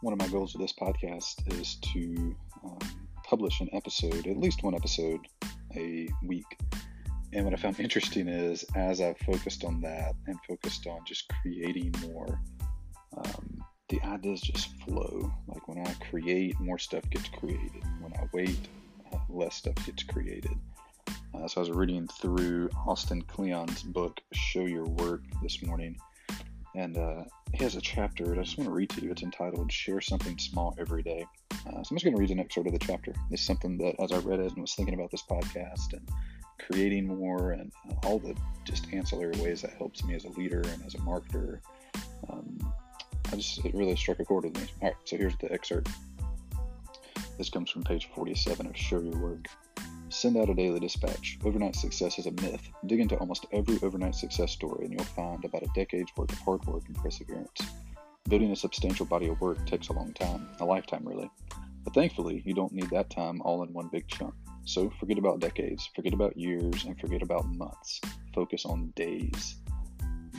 one of my goals with this podcast is to um, publish an episode, at least one episode a week. And what I found interesting is as I've focused on that and focused on just creating more, um, the ideas just flow. Like when I create, more stuff gets created. When I wait, uh, less stuff gets created. Uh, so I was reading through Austin Kleon's book, Show Your Work, this morning. And uh, he has a chapter that I just want to read to you. It's entitled Share Something Small Every Day. Uh, so I'm just going to read an excerpt of the chapter. It's something that, as I read it and was thinking about this podcast and creating more and all the just ancillary ways that helps me as a leader and as a marketer, um, I just it really struck a chord with me. All right, so here's the excerpt. This comes from page 47 of Show Your Work. Send out a daily dispatch. Overnight success is a myth. Dig into almost every overnight success story, and you'll find about a decade's worth of hard work and perseverance. Building a substantial body of work takes a long time, a lifetime really. But thankfully, you don't need that time all in one big chunk. So forget about decades, forget about years, and forget about months. Focus on days.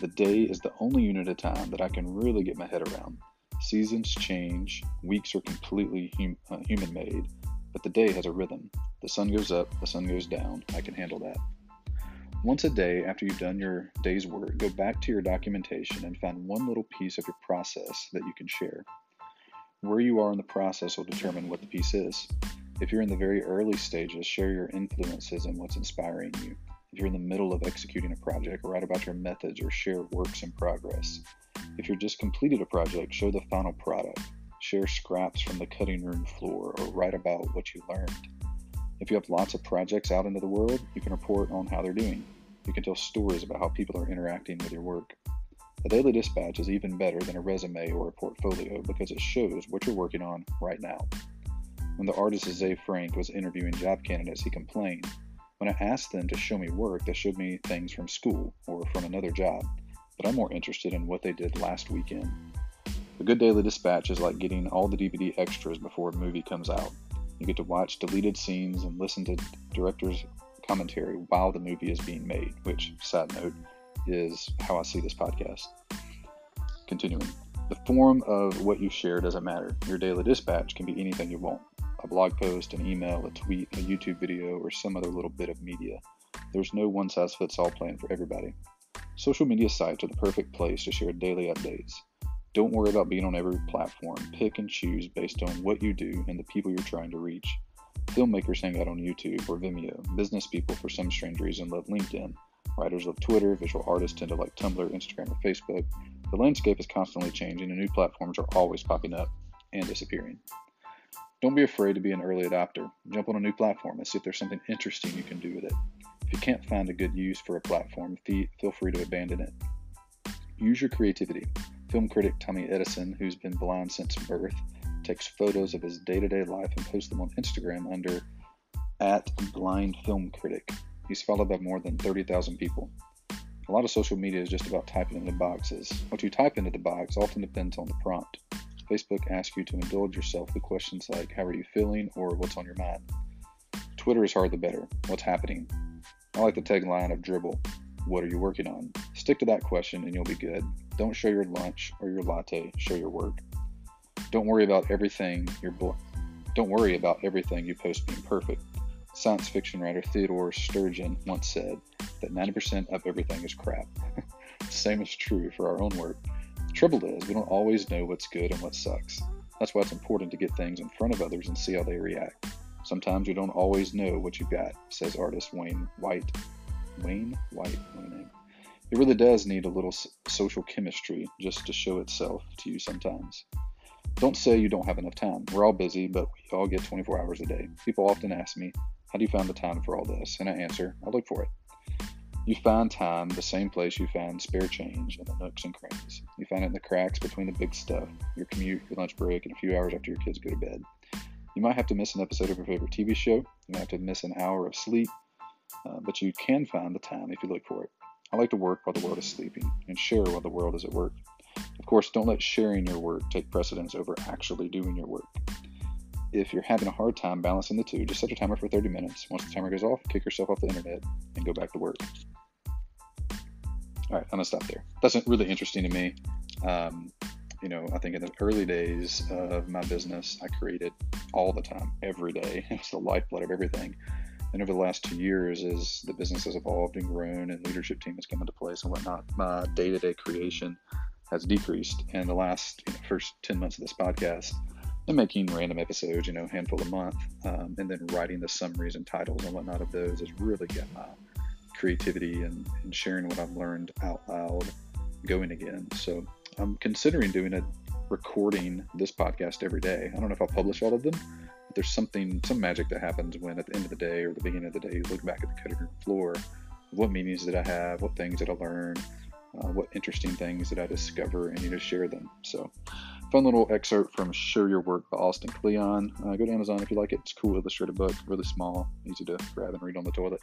The day is the only unit of time that I can really get my head around. Seasons change, weeks are completely hum- uh, human made, but the day has a rhythm. The sun goes up, the sun goes down. I can handle that. Once a day, after you've done your day's work, go back to your documentation and find one little piece of your process that you can share. Where you are in the process will determine what the piece is. If you're in the very early stages, share your influences and what's inspiring you. If you're in the middle of executing a project, write about your methods or share works in progress. If you're just completed a project, show the final product. Share scraps from the cutting room floor or write about what you learned. If you have lots of projects out into the world, you can report on how they're doing. You can tell stories about how people are interacting with your work. A daily dispatch is even better than a resume or a portfolio because it shows what you're working on right now. When the artist Ze Frank was interviewing job candidates, he complained, When I asked them to show me work, they showed me things from school or from another job, but I'm more interested in what they did last weekend. A good daily dispatch is like getting all the DVD extras before a movie comes out. You get to watch deleted scenes and listen to director's commentary while the movie is being made, which, side note, is how I see this podcast. Continuing. The form of what you share doesn't matter. Your daily dispatch can be anything you want a blog post, an email, a tweet, a YouTube video, or some other little bit of media. There's no one size fits all plan for everybody. Social media sites are the perfect place to share daily updates. Don't worry about being on every platform. Pick and choose based on what you do and the people you're trying to reach. Filmmakers hang out on YouTube or Vimeo. Business people, for some strange reason, love LinkedIn. Writers love Twitter. Visual artists tend to like Tumblr, Instagram, or Facebook. The landscape is constantly changing, and new platforms are always popping up and disappearing. Don't be afraid to be an early adopter. Jump on a new platform and see if there's something interesting you can do with it. If you can't find a good use for a platform, feel free to abandon it. Use your creativity. Film critic Tommy Edison, who's been blind since birth, takes photos of his day to day life and posts them on Instagram under at blind film critic. He's followed by more than 30,000 people. A lot of social media is just about typing into boxes. What you type into the box often depends on the prompt. Facebook asks you to indulge yourself with questions like, How are you feeling? or What's on your mind? Twitter is hardly better. What's happening? I like the tagline of Dribbble What are you working on? Stick to that question and you'll be good. Don't show your lunch or your latte, show your work. Don't worry about everything your bo- don't worry about everything you post being perfect. Science fiction writer Theodore Sturgeon once said that 90% of everything is crap. Same is true for our own work. The trouble is, we don't always know what's good and what sucks. That's why it's important to get things in front of others and see how they react. Sometimes you don't always know what you've got, says artist Wayne White. Wayne White. It really does need a little social chemistry just to show itself to you sometimes. Don't say you don't have enough time. We're all busy, but we all get 24 hours a day. People often ask me, How do you find the time for all this? And I answer, I look for it. You find time the same place you find spare change in the nooks and crannies. You find it in the cracks between the big stuff, your commute, your lunch break, and a few hours after your kids go to bed. You might have to miss an episode of your favorite TV show. You might have to miss an hour of sleep, uh, but you can find the time if you look for it. I like to work while the world is sleeping and share while the world is at work. Of course, don't let sharing your work take precedence over actually doing your work. If you're having a hard time balancing the two, just set a timer for 30 minutes. Once the timer goes off, kick yourself off the internet and go back to work. All right, I'm gonna stop there. That's really interesting to me. Um, you know, I think in the early days of my business, I created all the time, every day. It was the lifeblood of everything. And over the last two years, as the business has evolved and grown and leadership team has come into place and whatnot, my day to day creation has decreased. And the last you know, first 10 months of this podcast, I'm making random episodes, you know, handful a month, um, and then writing the summaries and titles and whatnot of those has really got my creativity and, and sharing what I've learned out loud going again. So I'm considering doing a recording this podcast every day. I don't know if I'll publish all of them, there's something, some magic that happens when at the end of the day or the beginning of the day, you look back at the cutting room floor. What meetings did I have? What things did I learn? Uh, what interesting things did I discover? And you just share them. So, fun little excerpt from Share Your Work by Austin Kleon. Uh, go to Amazon if you like it. It's a cool illustrated book, really small, easy to grab and read on the toilet.